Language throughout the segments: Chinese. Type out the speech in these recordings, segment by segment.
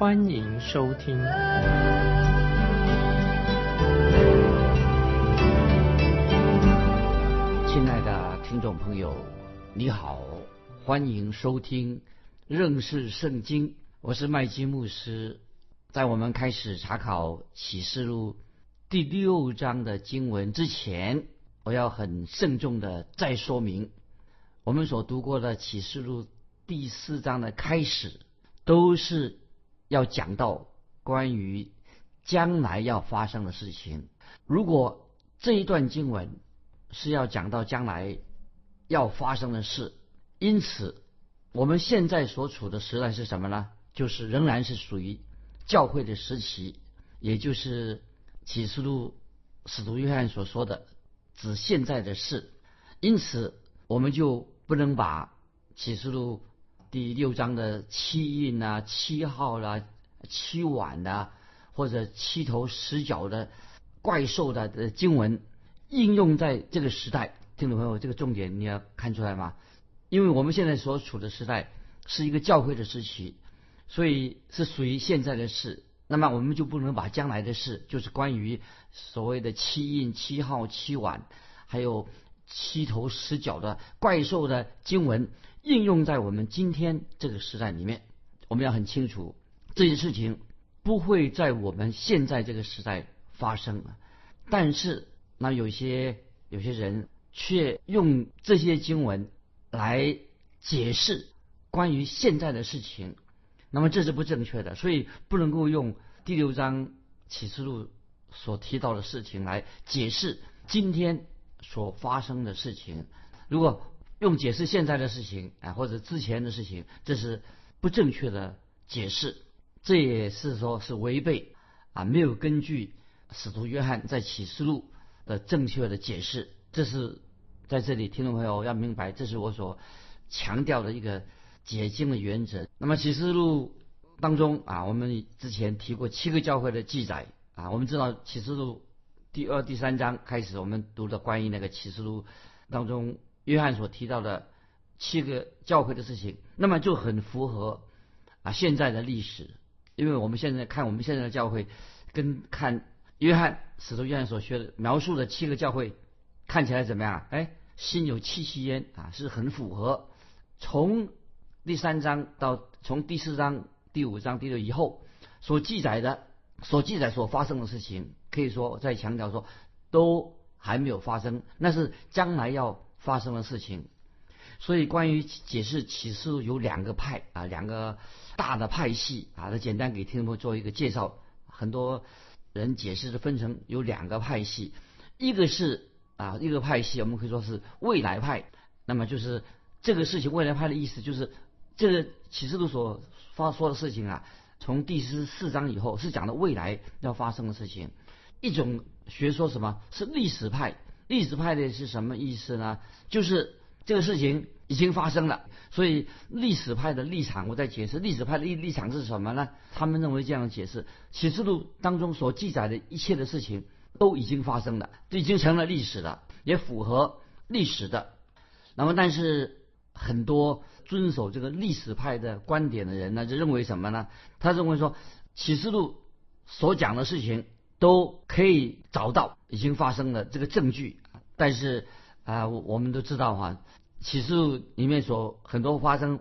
欢迎收听。亲爱的听众朋友，你好，欢迎收听认识圣经。我是麦基牧师。在我们开始查考启示录第六章的经文之前，我要很慎重的再说明，我们所读过的启示录第四章的开始，都是要讲到关于将来要发生的事情。如果这一段经文是要讲到将来要发生的事，因此我们现在所处的时代是什么呢？就是仍然是属于教会的时期，也就是启示录使徒约翰所说的。指现在的事，因此我们就不能把启示录第六章的七印啊、七号啦、七碗呐，或者七头十角的怪兽的的经文应用在这个时代。听众朋友，这个重点你要看出来吗？因为我们现在所处的时代是一个教会的时期，所以是属于现在的事。那么我们就不能把将来的事，就是关于所谓的七印、七号、七碗，还有七头十角的怪兽的经文应用在我们今天这个时代里面。我们要很清楚，这些事情不会在我们现在这个时代发生。但是，那有些有些人却用这些经文来解释关于现在的事情。那么这是不正确的，所以不能够用第六章启示录所提到的事情来解释今天所发生的事情。如果用解释现在的事情啊，或者之前的事情，这是不正确的解释。这也是说是违背啊，没有根据使徒约翰在启示录的正确的解释。这是在这里，听众朋友要明白，这是我所强调的一个。解经的原则。那么启示录当中啊，我们之前提过七个教会的记载啊。我们知道启示录第二、第三章开始，我们读的关于那个启示录当中约翰所提到的七个教会的事情，那么就很符合啊现在的历史。因为我们现在看我们现在的教会，跟看约翰使徒约翰所学的描述的七个教会看起来怎么样？哎，心有戚戚焉啊，是很符合。从第三章到从第四章、第五章、第六以后所记载的、所记载所发生的事情，可以说在强调说都还没有发生，那是将来要发生的事情。所以关于解释启示录有两个派啊，两个大的派系啊，那简单给听众做一个介绍。很多人解释是分成有两个派系，一个是啊一个派系，我们可以说是未来派。那么就是这个事情未来派的意思就是。这个启示录所发说的事情啊，从第十四章以后是讲的未来要发生的事情。一种学说什么是历史派？历史派的是什么意思呢？就是这个事情已经发生了，所以历史派的立场，我在解释历史派的立立场是什么呢？他们认为这样解释启示录当中所记载的一切的事情都已经发生了，已经成了历史了，也符合历史的。那么，但是很多。遵守这个历史派的观点的人呢，就认为什么呢？他认为说，启示录所讲的事情都可以找到已经发生的这个证据，但是啊，我们都知道哈，启示录里面所很多发生，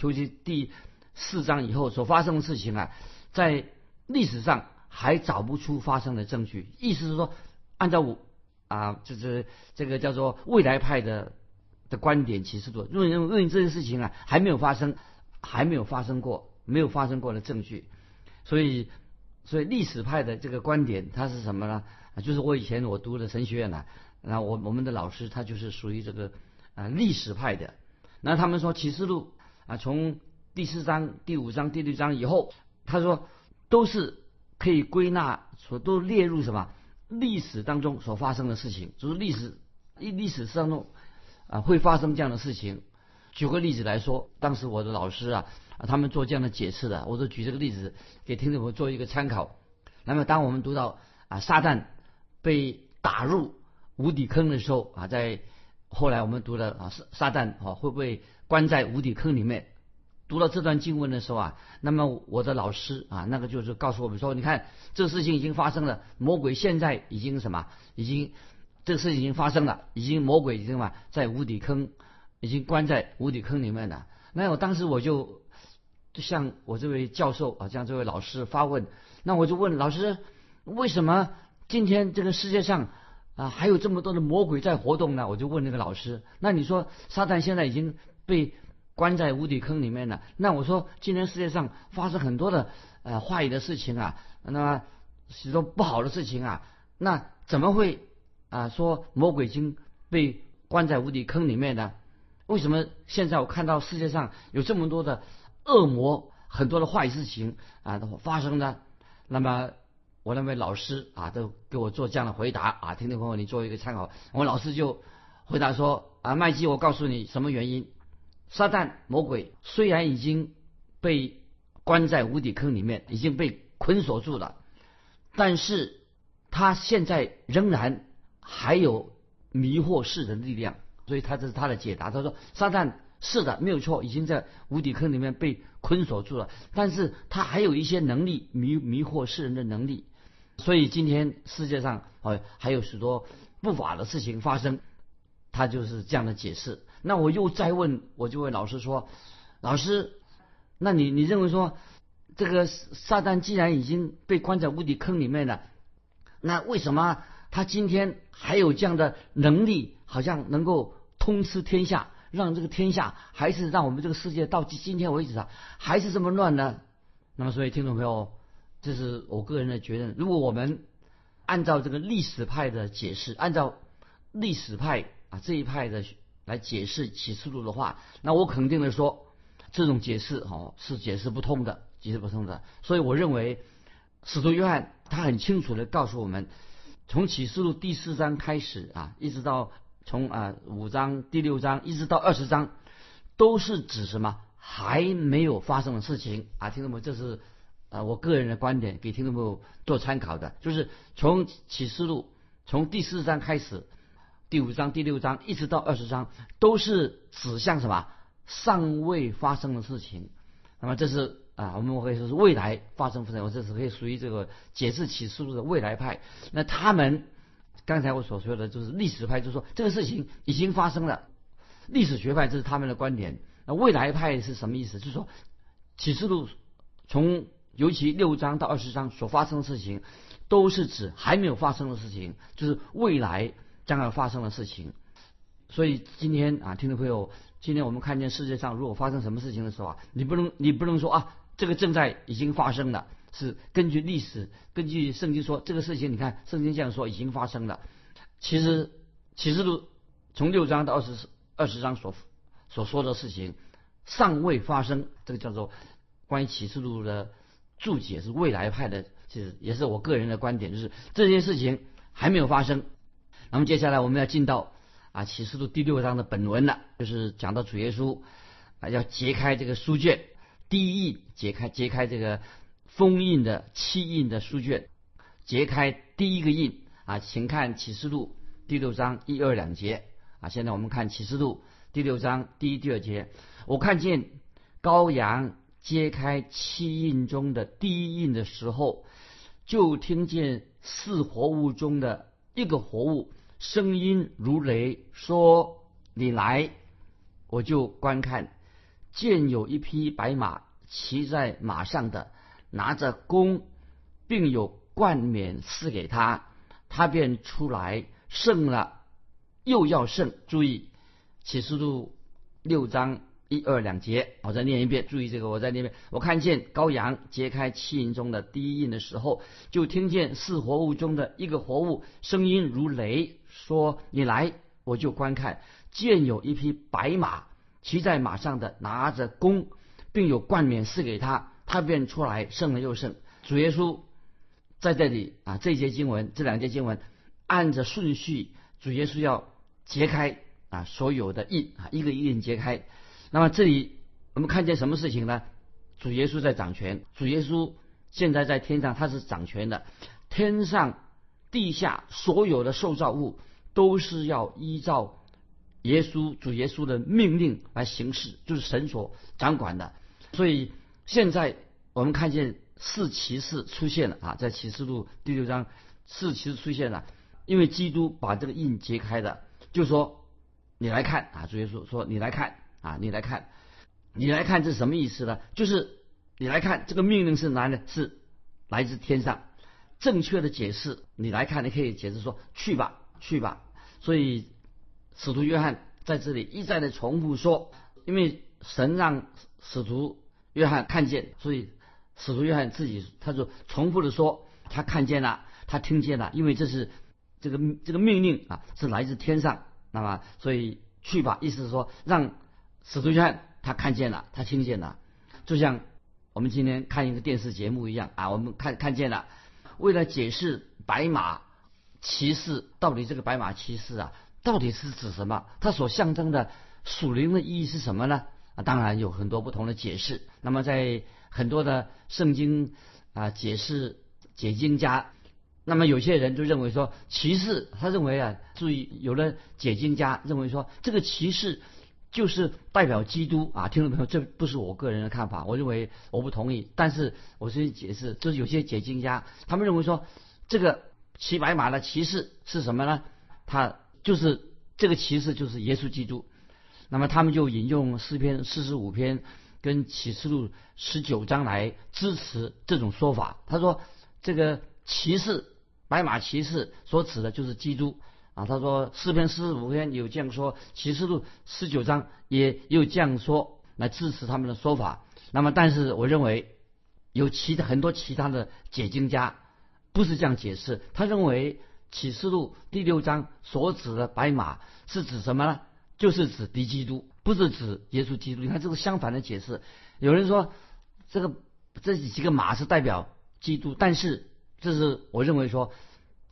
尤其第四章以后所发生的事情啊，在历史上还找不出发生的证据。意思是说，按照我啊，就是这个叫做未来派的。的观点其实多，认为认为这件事情啊还没有发生，还没有发生过，没有发生过的证据，所以所以历史派的这个观点它是什么呢？就是我以前我读的神学院呢，那我我们的老师他就是属于这个啊历史派的，那他们说启示录啊从第四章、第五章、第六章以后，他说都是可以归纳所都列入什么历史当中所发生的事情，就是历史历历史当中啊会发生这样的事情。举个例子来说，当时我的老师啊啊他们做这样的解释的，我就举这个例子给听众朋友做一个参考。那么当我们读到啊撒旦被打入无底坑的时候啊，在后来我们读了啊撒撒旦啊会不会关在无底坑里面？读到这段经文的时候啊，那么我的老师啊，那个就是告诉我们说，你看这事情已经发生了，魔鬼现在已经什么，已经这个事情已经发生了，已经魔鬼已经什么在无底坑，已经关在无底坑里面了。那我当时我就向我这位教授啊，向这位老师发问，那我就问老师，为什么今天这个世界上啊还有这么多的魔鬼在活动呢？我就问那个老师，那你说撒旦现在已经被关在无底坑里面了。那我说，今天世界上发生很多的呃坏的事情啊，那么许多不好的事情啊，那怎么会啊说魔鬼已经被关在无底坑里面呢？为什么现在我看到世界上有这么多的恶魔，很多的坏事情啊都发生呢？那么我那位老师啊都给我做这样的回答啊，听众朋友你做一个参考。我老师就回答说啊，麦基，我告诉你什么原因。撒旦魔鬼虽然已经被关在无底坑里面，已经被捆锁住了，但是他现在仍然还有迷惑世人的力量。所以他这是他的解答。他说：“撒旦是的，没有错，已经在无底坑里面被捆锁住了，但是他还有一些能力迷迷惑世人的能力。所以今天世界上哦还有许多不法的事情发生。”他就是这样的解释。那我又再问，我就问老师说：“老师，那你你认为说，这个撒旦既然已经被关在无底坑里面了，那为什么他今天还有这样的能力，好像能够通吃天下，让这个天下还是让我们这个世界到今天为止啊，还是这么乱呢？”那么，所以听众朋友，这是我个人的觉得，如果我们按照这个历史派的解释，按照历史派啊这一派的。来解释启示录的话，那我肯定的说，这种解释哦是解释不通的，解释不通的。所以我认为，使徒约翰他很清楚的告诉我们，从启示录第四章开始啊，一直到从啊五章第六章一直到二十章，都是指什么还没有发生的事情啊？听众朋友，这是啊我个人的观点，给听众朋友做参考的，就是从启示录从第四章开始。第五章、第六章一直到二十章，都是指向什么尚未发生的事情。那么这是啊，我们可以说是未来发生事情。我这是可以属于这个解释启示录的未来派。那他们刚才我所说的就是历史派，就说这个事情已经发生了。历史学派这是他们的观点。那未来派是什么意思？就是说启示录从尤其六章到二十章所发生的事情，都是指还没有发生的事情，就是未来。将要发生的事情，所以今天啊，听众朋友，今天我们看见世界上如果发生什么事情的时候啊，你不能你不能说啊，这个正在已经发生了，是根据历史，根据圣经说这个事情，你看圣经这样说已经发生了。其实启示录从六章到二十二十章所所说的事情尚未发生，这个叫做关于启示录的注解是未来派的，其实也是我个人的观点，就是这件事情还没有发生。那么接下来我们要进到啊启示录第六章的本文了，就是讲到主耶稣啊要揭开这个书卷，第一印揭开揭开这个封印的七印的书卷，揭开第一个印啊，请看启示录第六章一二两节啊。现在我们看启示录第六章第一第二节，我看见羔羊揭开七印中的第一印的时候，就听见四活物中的一个活物。声音如雷，说：“你来，我就观看。见有一匹白马，骑在马上的，拿着弓，并有冠冕赐给他。他便出来，胜了，又要胜。注意启示录六章一二两节，我再念一遍。注意这个，我再念一遍。我看见羔羊揭开七印中的第一印的时候，就听见四活物中的一个活物，声音如雷。”说你来，我就观看。见有一匹白马，骑在马上的拿着弓，并有冠冕赐给他，他便出来胜了又胜。主耶稣在这里啊，这节经文，这两节经文，按着顺序，主耶稣要揭开啊所有的印啊，一个一个揭开。那么这里我们看见什么事情呢？主耶稣在掌权，主耶稣现在在天上，他是掌权的。天上、地下所有的受造物都是要依照耶稣主耶稣的命令来行事，就是神所掌管的。所以现在我们看见四骑士出现了啊，在启示录第六章，四骑士出现了，因为基督把这个印揭开的，就说你来看啊，主耶稣说你来看啊，你来看。你来看这是什么意思呢？就是你来看这个命令是哪呢？是来自天上。正确的解释，你来看，你可以解释说去吧，去吧。所以使徒约翰在这里一再的重复说，因为神让使徒约翰看见，所以使徒约翰自己他就重复的说他看见了，他听见了，因为这是这个这个命令啊，是来自天上。那么所以去吧，意思是说让使徒约翰。他看见了，他听见了，就像我们今天看一个电视节目一样啊，我们看看见了。为了解释白马骑士到底这个白马骑士啊，到底是指什么？它所象征的属灵的意义是什么呢？当然有很多不同的解释。那么在很多的圣经啊解释解经家，那么有些人就认为说骑士，他认为啊，注意有的解经家认为说这个骑士。就是代表基督啊，听众朋友，这不是我个人的看法，我认为我不同意。但是我先解释，就是有些解经家他们认为说，这个骑白马的骑士是什么呢？他就是这个骑士就是耶稣基督。那么他们就引用诗篇四十五篇跟启示录十九章来支持这种说法。他说这个骑士白马骑士所指的就是基督。啊，他说诗篇四十五篇有这样说，启示录十九章也有这样说来支持他们的说法。那么，但是我认为有其他很多其他的解经家不是这样解释。他认为启示录第六章所指的白马是指什么呢？就是指敌基督，不是指耶稣基督。你看这个相反的解释。有人说这个这几个马是代表基督，但是这是我认为说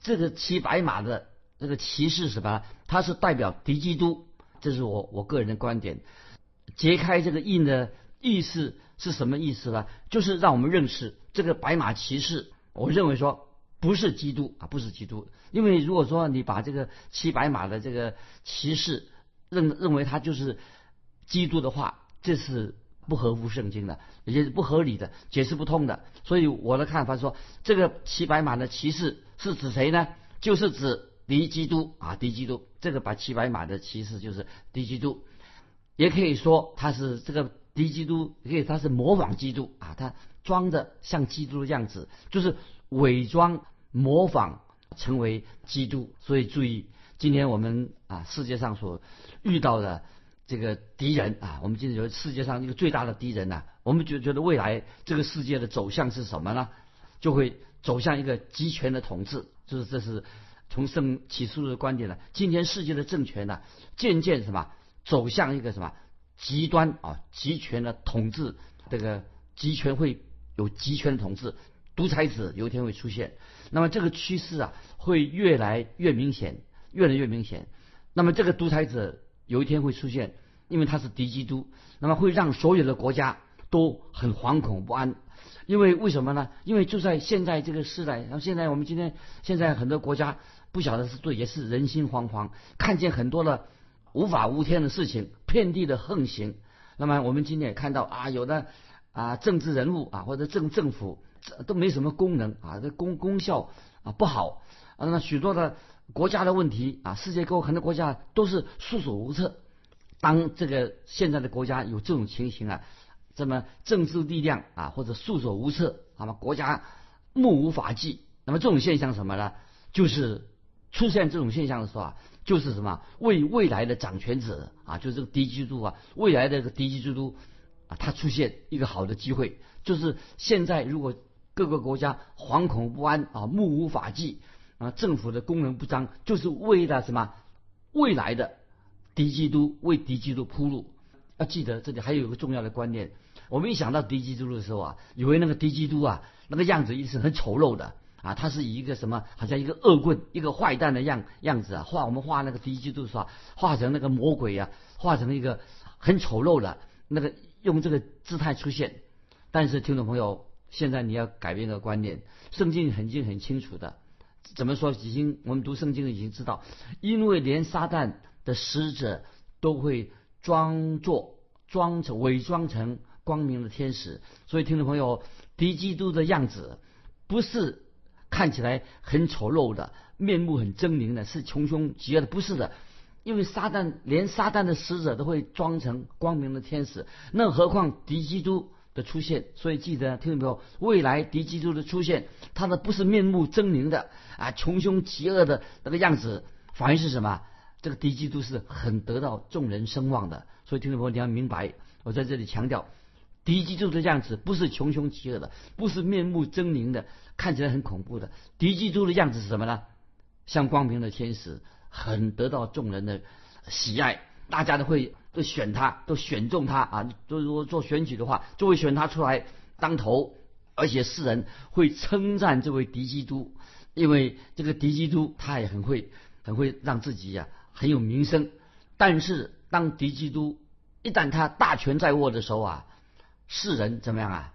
这个骑白马的。这个骑士什么？他是代表敌基督，这是我我个人的观点。揭开这个印的意思是什么意思呢？就是让我们认识这个白马骑士。我认为说不是基督啊，不是基督。因为如果说你把这个骑白马的这个骑士认认为他就是基督的话，这是不合乎圣经的，也是不合理的，解释不通的。所以我的看法说，这个骑白马的骑士是指谁呢？就是指。敌基督啊，敌基督，这个把骑白马的骑士就是敌基督，也可以说他是这个敌基督，可以他是模仿基督啊，他装的像基督的样子，就是伪装模仿成为基督。所以注意，今天我们啊世界上所遇到的这个敌人啊，我们今天觉得世界上一个最大的敌人呐，我们觉觉得未来这个世界的走向是什么呢？就会走向一个集权的统治，就是这是。从圣启示录的观点呢，今天世界的政权呢，渐渐什么走向一个什么极端啊，集权的统治，这个集权会有集权的统治，独裁者有一天会出现。那么这个趋势啊，会越来越明显，越来越明显。那么这个独裁者有一天会出现，因为他是敌基督，那么会让所有的国家都很惶恐不安。因为为什么呢？因为就在现在这个时代，然后现在我们今天现在很多国家。不晓得是对，也是人心惶惶，看见很多的无法无天的事情，遍地的横行。那么我们今天也看到啊，有的啊政治人物啊或者政政府都没什么功能啊，这功功效啊不好啊。那许多的国家的问题啊，世界各国很多国家都是束手无策。当这个现在的国家有这种情形啊，这么政治力量啊或者束手无策，那么国家目无法纪。那么这种现象什么呢？就是。出现这种现象的时候啊，就是什么为未来的掌权者啊，就是这个敌基督啊，未来的这个敌基督啊，他出现一个好的机会，就是现在如果各个国家惶恐不安啊，目无法纪啊，政府的功能不彰，就是为了什么未来的敌基督为敌基督铺路。要记得这里还有一个重要的观念，我们一想到敌基督的时候啊，以为那个敌基督啊，那个样子一定是很丑陋的。啊，他是以一个什么，好像一个恶棍、一个坏蛋的样样子啊，画我们画那个敌基督的时候，画成那个魔鬼啊，画成一个很丑陋的那个用这个姿态出现。但是听众朋友，现在你要改变个观念，圣经很经很清楚的，怎么说？已经我们读圣经已经知道，因为连撒旦的使者都会装作装成伪装成光明的天使，所以听众朋友，敌基督的样子不是看起来很丑陋的，面目很狰狞的，是穷凶极恶的，不是的。因为撒旦连撒旦的使者都会装成光明的天使，那何况敌基督？的出现，所以记得听众朋友，未来敌基督的出现，他的不是面目狰狞的啊，穷凶极恶的那个样子，反而是什么？这个敌基督是很得到众人声望的。所以听众朋友你要明白，我在这里强调，敌基督的样子不是穷凶极恶的，不是面目狰狞的，看起来很恐怖的。敌基督的样子是什么呢？像光明的天使，很得到众人的喜爱，大家都会。都选他，都选中他啊！就如果做选举的话，就会选他出来当头，而且世人会称赞这位敌基督，因为这个敌基督他也很会，很会让自己呀很有名声。但是当敌基督一旦他大权在握的时候啊，世人怎么样啊？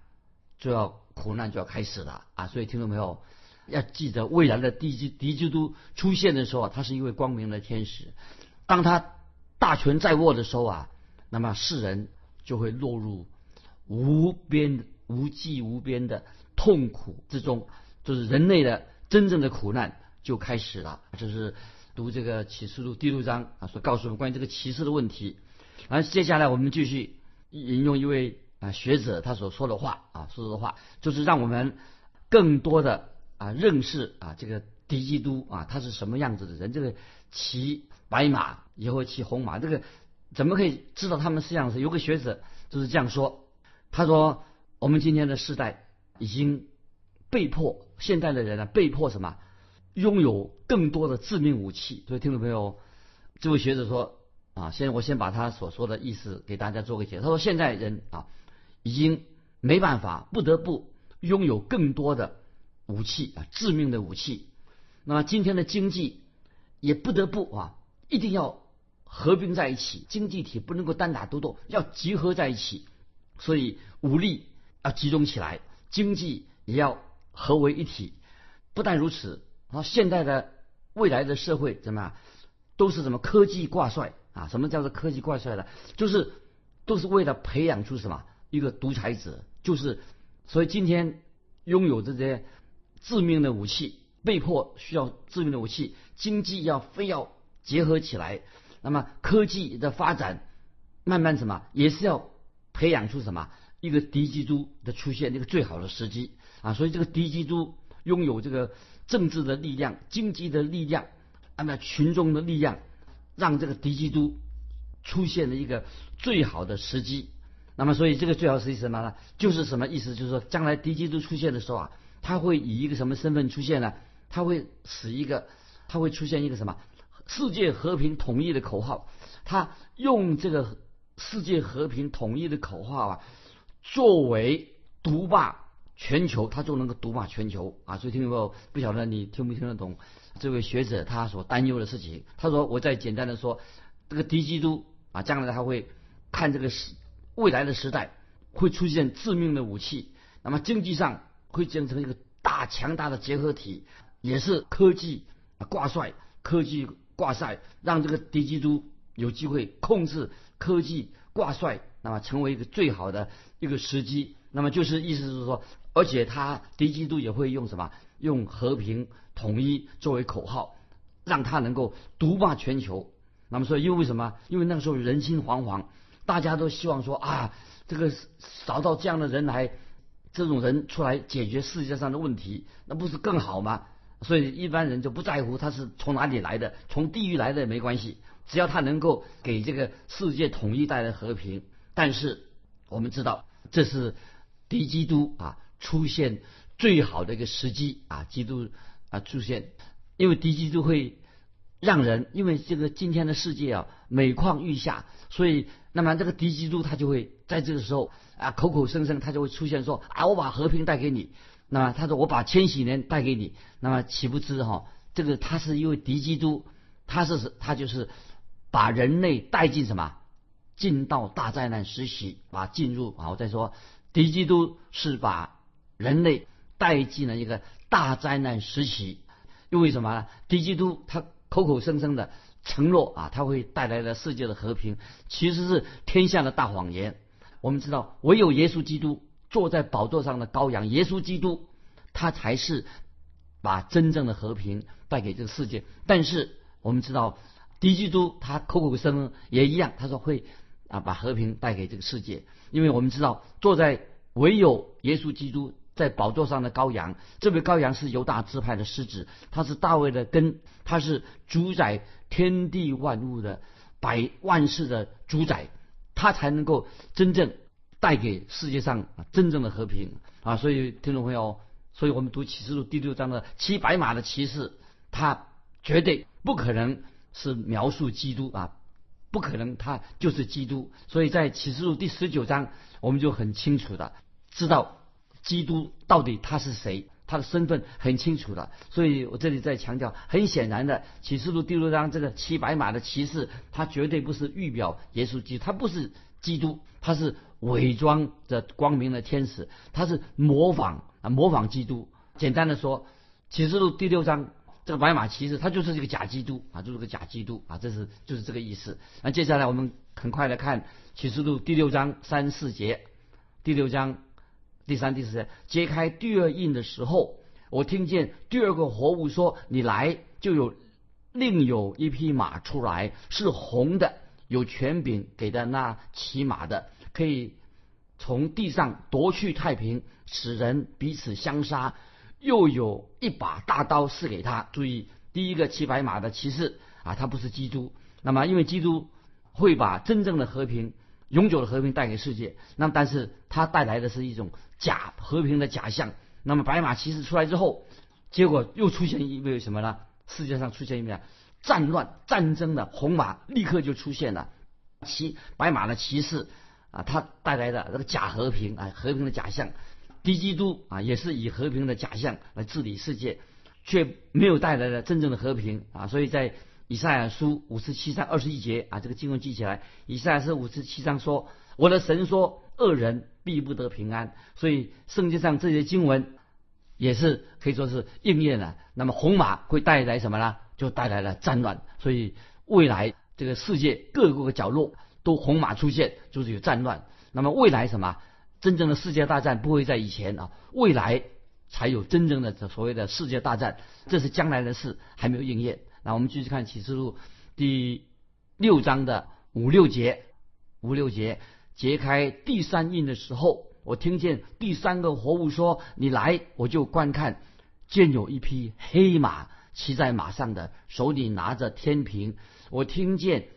就要苦难就要开始了啊！所以听众朋友要记得，未来的敌基敌基督出现的时候，他是一位光明的天使，当他。大权在握的时候啊，那么世人就会落入无边无际无边的痛苦之中，就是人类的真正的苦难就开始了。就是读这个启示录第六章啊，所告诉我们关于这个启示的问题。然后接下来我们继续引用一位啊学者他所说的话啊，说的话就是让我们更多的啊认识啊这个敌基督啊他是什么样子的人，这个骑。白马以后骑红马，这个怎么可以知道他们是这样子？有个学者就是这样说，他说我们今天的时代已经被迫，现代的人呢被迫什么？拥有更多的致命武器。所以听众朋友，这位学者说啊，先我先把他所说的意思给大家做个解释。他说现在人啊已经没办法，不得不拥有更多的武器啊，致命的武器。那么今天的经济也不得不啊。一定要合并在一起，经济体不能够单打独斗，要集合在一起。所以武力要集中起来，经济也要合为一体。不但如此，啊，现在的未来的社会怎么样？都是什么科技挂帅啊？什么叫做科技挂帅呢？就是都是为了培养出什么一个独裁者。就是所以今天拥有这些致命的武器，被迫需要致命的武器，经济要非要。结合起来，那么科技的发展慢慢什么也是要培养出什么一个敌基督的出现，一个最好的时机啊！所以这个敌基督拥有这个政治的力量、经济的力量，那么群众的力量，让这个敌基督出现了一个最好的时机。那么，所以这个最好时机什么呢？就是什么意思？就是说，将来敌基督出现的时候啊，他会以一个什么身份出现呢？他会使一个，他会出现一个什么？世界和平统一的口号，他用这个世界和平统一的口号啊，作为独霸全球，他就能够独霸全球啊！所以听众不晓得你听不听得懂这位学者他所担忧的事情。他说：“我再简单的说，这个敌基督啊，将来他会看这个时未来的时代会出现致命的武器，那么经济上会建成一个大强大的结合体，也是科技啊挂帅科技。”挂帅，让这个敌基督有机会控制科技挂帅，那么成为一个最好的一个时机。那么就是意思是说，而且他敌基督也会用什么？用和平统一作为口号，让他能够独霸全球。那么说，因为什么？因为那个时候人心惶惶，大家都希望说啊，这个找到这样的人来，这种人出来解决世界上的问题，那不是更好吗？所以一般人就不在乎他是从哪里来的，从地狱来的也没关系，只要他能够给这个世界统一带来和平。但是我们知道，这是敌基督啊出现最好的一个时机啊，基督啊出现，因为敌基督会让人，因为这个今天的世界啊每况愈下，所以那么这个敌基督他就会在这个时候啊口口声声他就会出现说啊我把和平带给你。那么他说我把千禧年带给你，那么岂不知哈，这个他是因为敌基督，他是他就是把人类带进什么，进到大灾难时期，把进入啊，我再说敌基督是把人类带进了一个大灾难时期，因为什么呢？敌基督他口口声声的承诺啊，他会带来了世界的和平，其实是天下的大谎言。我们知道，唯有耶稣基督。坐在宝座上的羔羊耶稣基督，他才是把真正的和平带给这个世界。但是我们知道，敌基督他口口声声也一样，他说会啊把和平带给这个世界。因为我们知道，坐在唯有耶稣基督在宝座上的羔羊，这位羔羊是犹大支派的狮子，他是大卫的根，他是主宰天地万物的百万世的主宰，他才能够真正。带给世界上真正的和平啊！所以听众朋友，所以我们读启示录第六章的骑白马的骑士，他绝对不可能是描述基督啊，不可能他就是基督。所以在启示录第十九章，我们就很清楚的知道基督到底他是谁，他的身份很清楚的。所以我这里在强调，很显然的，启示录第六章这个骑白马的骑士，他绝对不是预表耶稣基督，他不是基督，他是。伪装着光明的天使，他是模仿啊，模仿基督。简单的说，启示录第六章这个白马骑士，他就是这个假基督啊，就是个假基督啊，这是就是这个意思。那接下来我们很快来看启示录第六章三四节，第六章第三第四节，揭开第二印的时候，我听见第二个活物说：“你来，就有另有一匹马出来，是红的，有权柄给的那骑马的。”可以从地上夺去太平，使人彼此相杀。又有一把大刀赐给他。注意，第一个骑白马的骑士啊，他不是基督。那么，因为基督会把真正的和平、永久的和平带给世界。那么，但是他带来的是一种假和平的假象。那么，白马骑士出来之后，结果又出现一位什么呢？世界上出现一位战乱、战争的红马，立刻就出现了骑白马的骑士。啊，他带来的那个假和平啊，和平的假象，低基督啊，也是以和平的假象来治理世界，却没有带来了真正的和平啊。所以在以赛亚书五十七章二十一节啊，这个经文记起来，以赛亚书五十七章说：“我的神说，恶人必不得平安。”所以圣经上这些经文也是可以说是应验了。那么红马会带来什么呢？就带来了战乱。所以未来这个世界各个角落。都红马出现，就是有战乱。那么未来什么真正的世界大战不会在以前啊，未来才有真正的所谓的世界大战，这是将来的事，还没有应验。那我们继续看启示录第六章的五六节，五六节揭开第三印的时候，我听见第三个活物说：“你来，我就观看，见有一匹黑马骑在马上的，手里拿着天平。我听见。”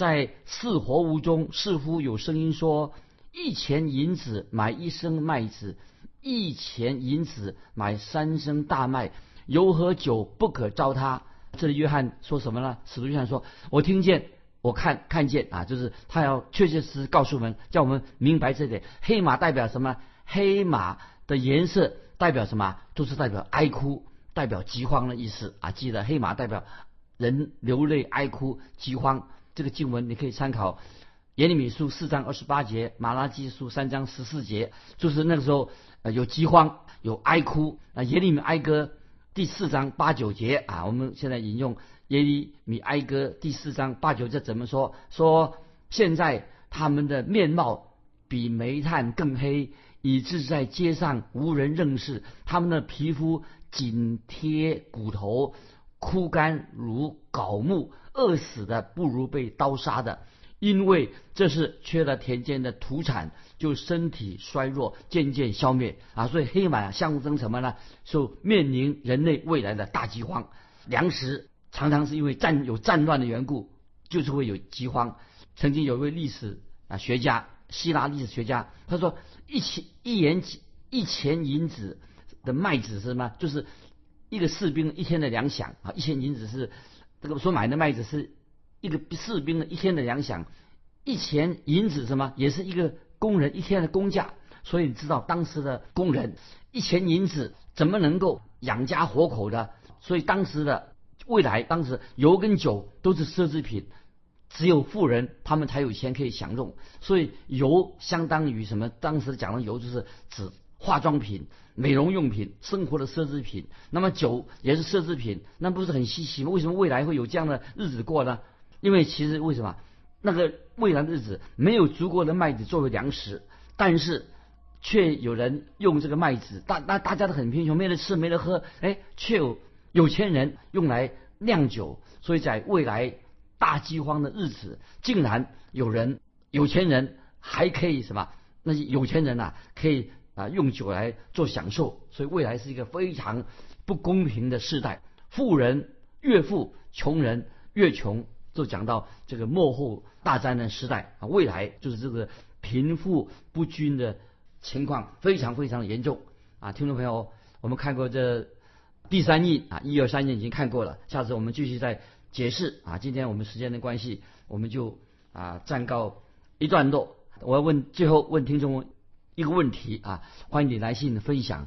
在四活物中，似乎有声音说：“一钱银子买一升麦子，一钱银子买三升大麦，油和酒不可糟蹋。”这里约翰说什么呢？使徒约翰说：“我听见，我看看见啊，就是他要确确实实告诉我们，叫我们明白这点。黑马代表什么？黑马的颜色代表什么？都是代表哀哭，代表饥荒的意思啊！记得黑马代表人流泪哀哭饥荒。”这个经文你可以参考耶利米书四章二十八节，马拉基书三章十四节，就是那个时候呃有饥荒有哀哭啊。耶利米哀歌第四章八九节啊，我们现在引用耶利米哀歌第四章八九节怎么说？说现在他们的面貌比煤炭更黑，以致在街上无人认识。他们的皮肤紧贴骨头，枯干如槁木。饿死的不如被刀杀的，因为这是缺了田间的土产，就身体衰弱，渐渐消灭啊！所以黑马象征什么呢？就面临人类未来的大饥荒，粮食常常是因为战有战乱的缘故，就是会有饥荒。曾经有一位历史啊学家，希腊历史学家，他说一钱一元一钱银子的麦子是什么？就是一个士兵一天的粮饷啊，一钱银子是。这个所买的麦子是一个士兵的一天的粮饷，一钱银子什么也是一个工人一天的工价。所以你知道当时的工人一钱银子怎么能够养家活口的？所以当时的未来，当时油跟酒都是奢侈品，只有富人他们才有钱可以享用。所以油相当于什么？当时讲的油就是指化妆品、美容用品、生活的奢侈品。那么酒也是奢侈品，那不是很稀奇吗？为什么未来会有这样的日子过呢？因为其实为什么那个未来的日子没有足够的麦子作为粮食，但是却有人用这个麦子，大大大家都很贫穷，没得吃，没得喝，哎，却有有钱人用来酿酒，所以在未来大饥荒的日子，竟然有人有钱人还可以什么？那些有钱人呐，可以啊用酒来做享受，所以未来是一个非常不公平的时代，富人越富，穷人越穷。就讲到这个幕后大灾难时代啊，未来就是这个贫富不均的情况非常非常严重啊！听众朋友，我们看过这第三印啊，一二三印已经看过了，下次我们继续再解释啊。今天我们时间的关系，我们就啊暂告一段落。我要问最后问听众一个问题啊，欢迎你来信分享。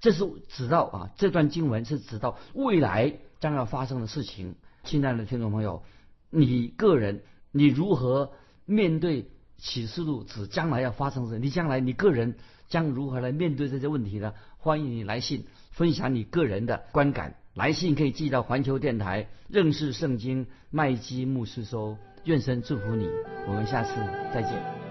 这是指到啊，这段经文是指到未来将要发生的事情。亲爱的听众朋友。你个人，你如何面对启示录指将来要发生的事？你将来你个人将如何来面对这些问题呢？欢迎你来信分享你个人的观感。来信可以寄到环球电台认识圣经麦基牧师收。愿神祝福你，我们下次再见。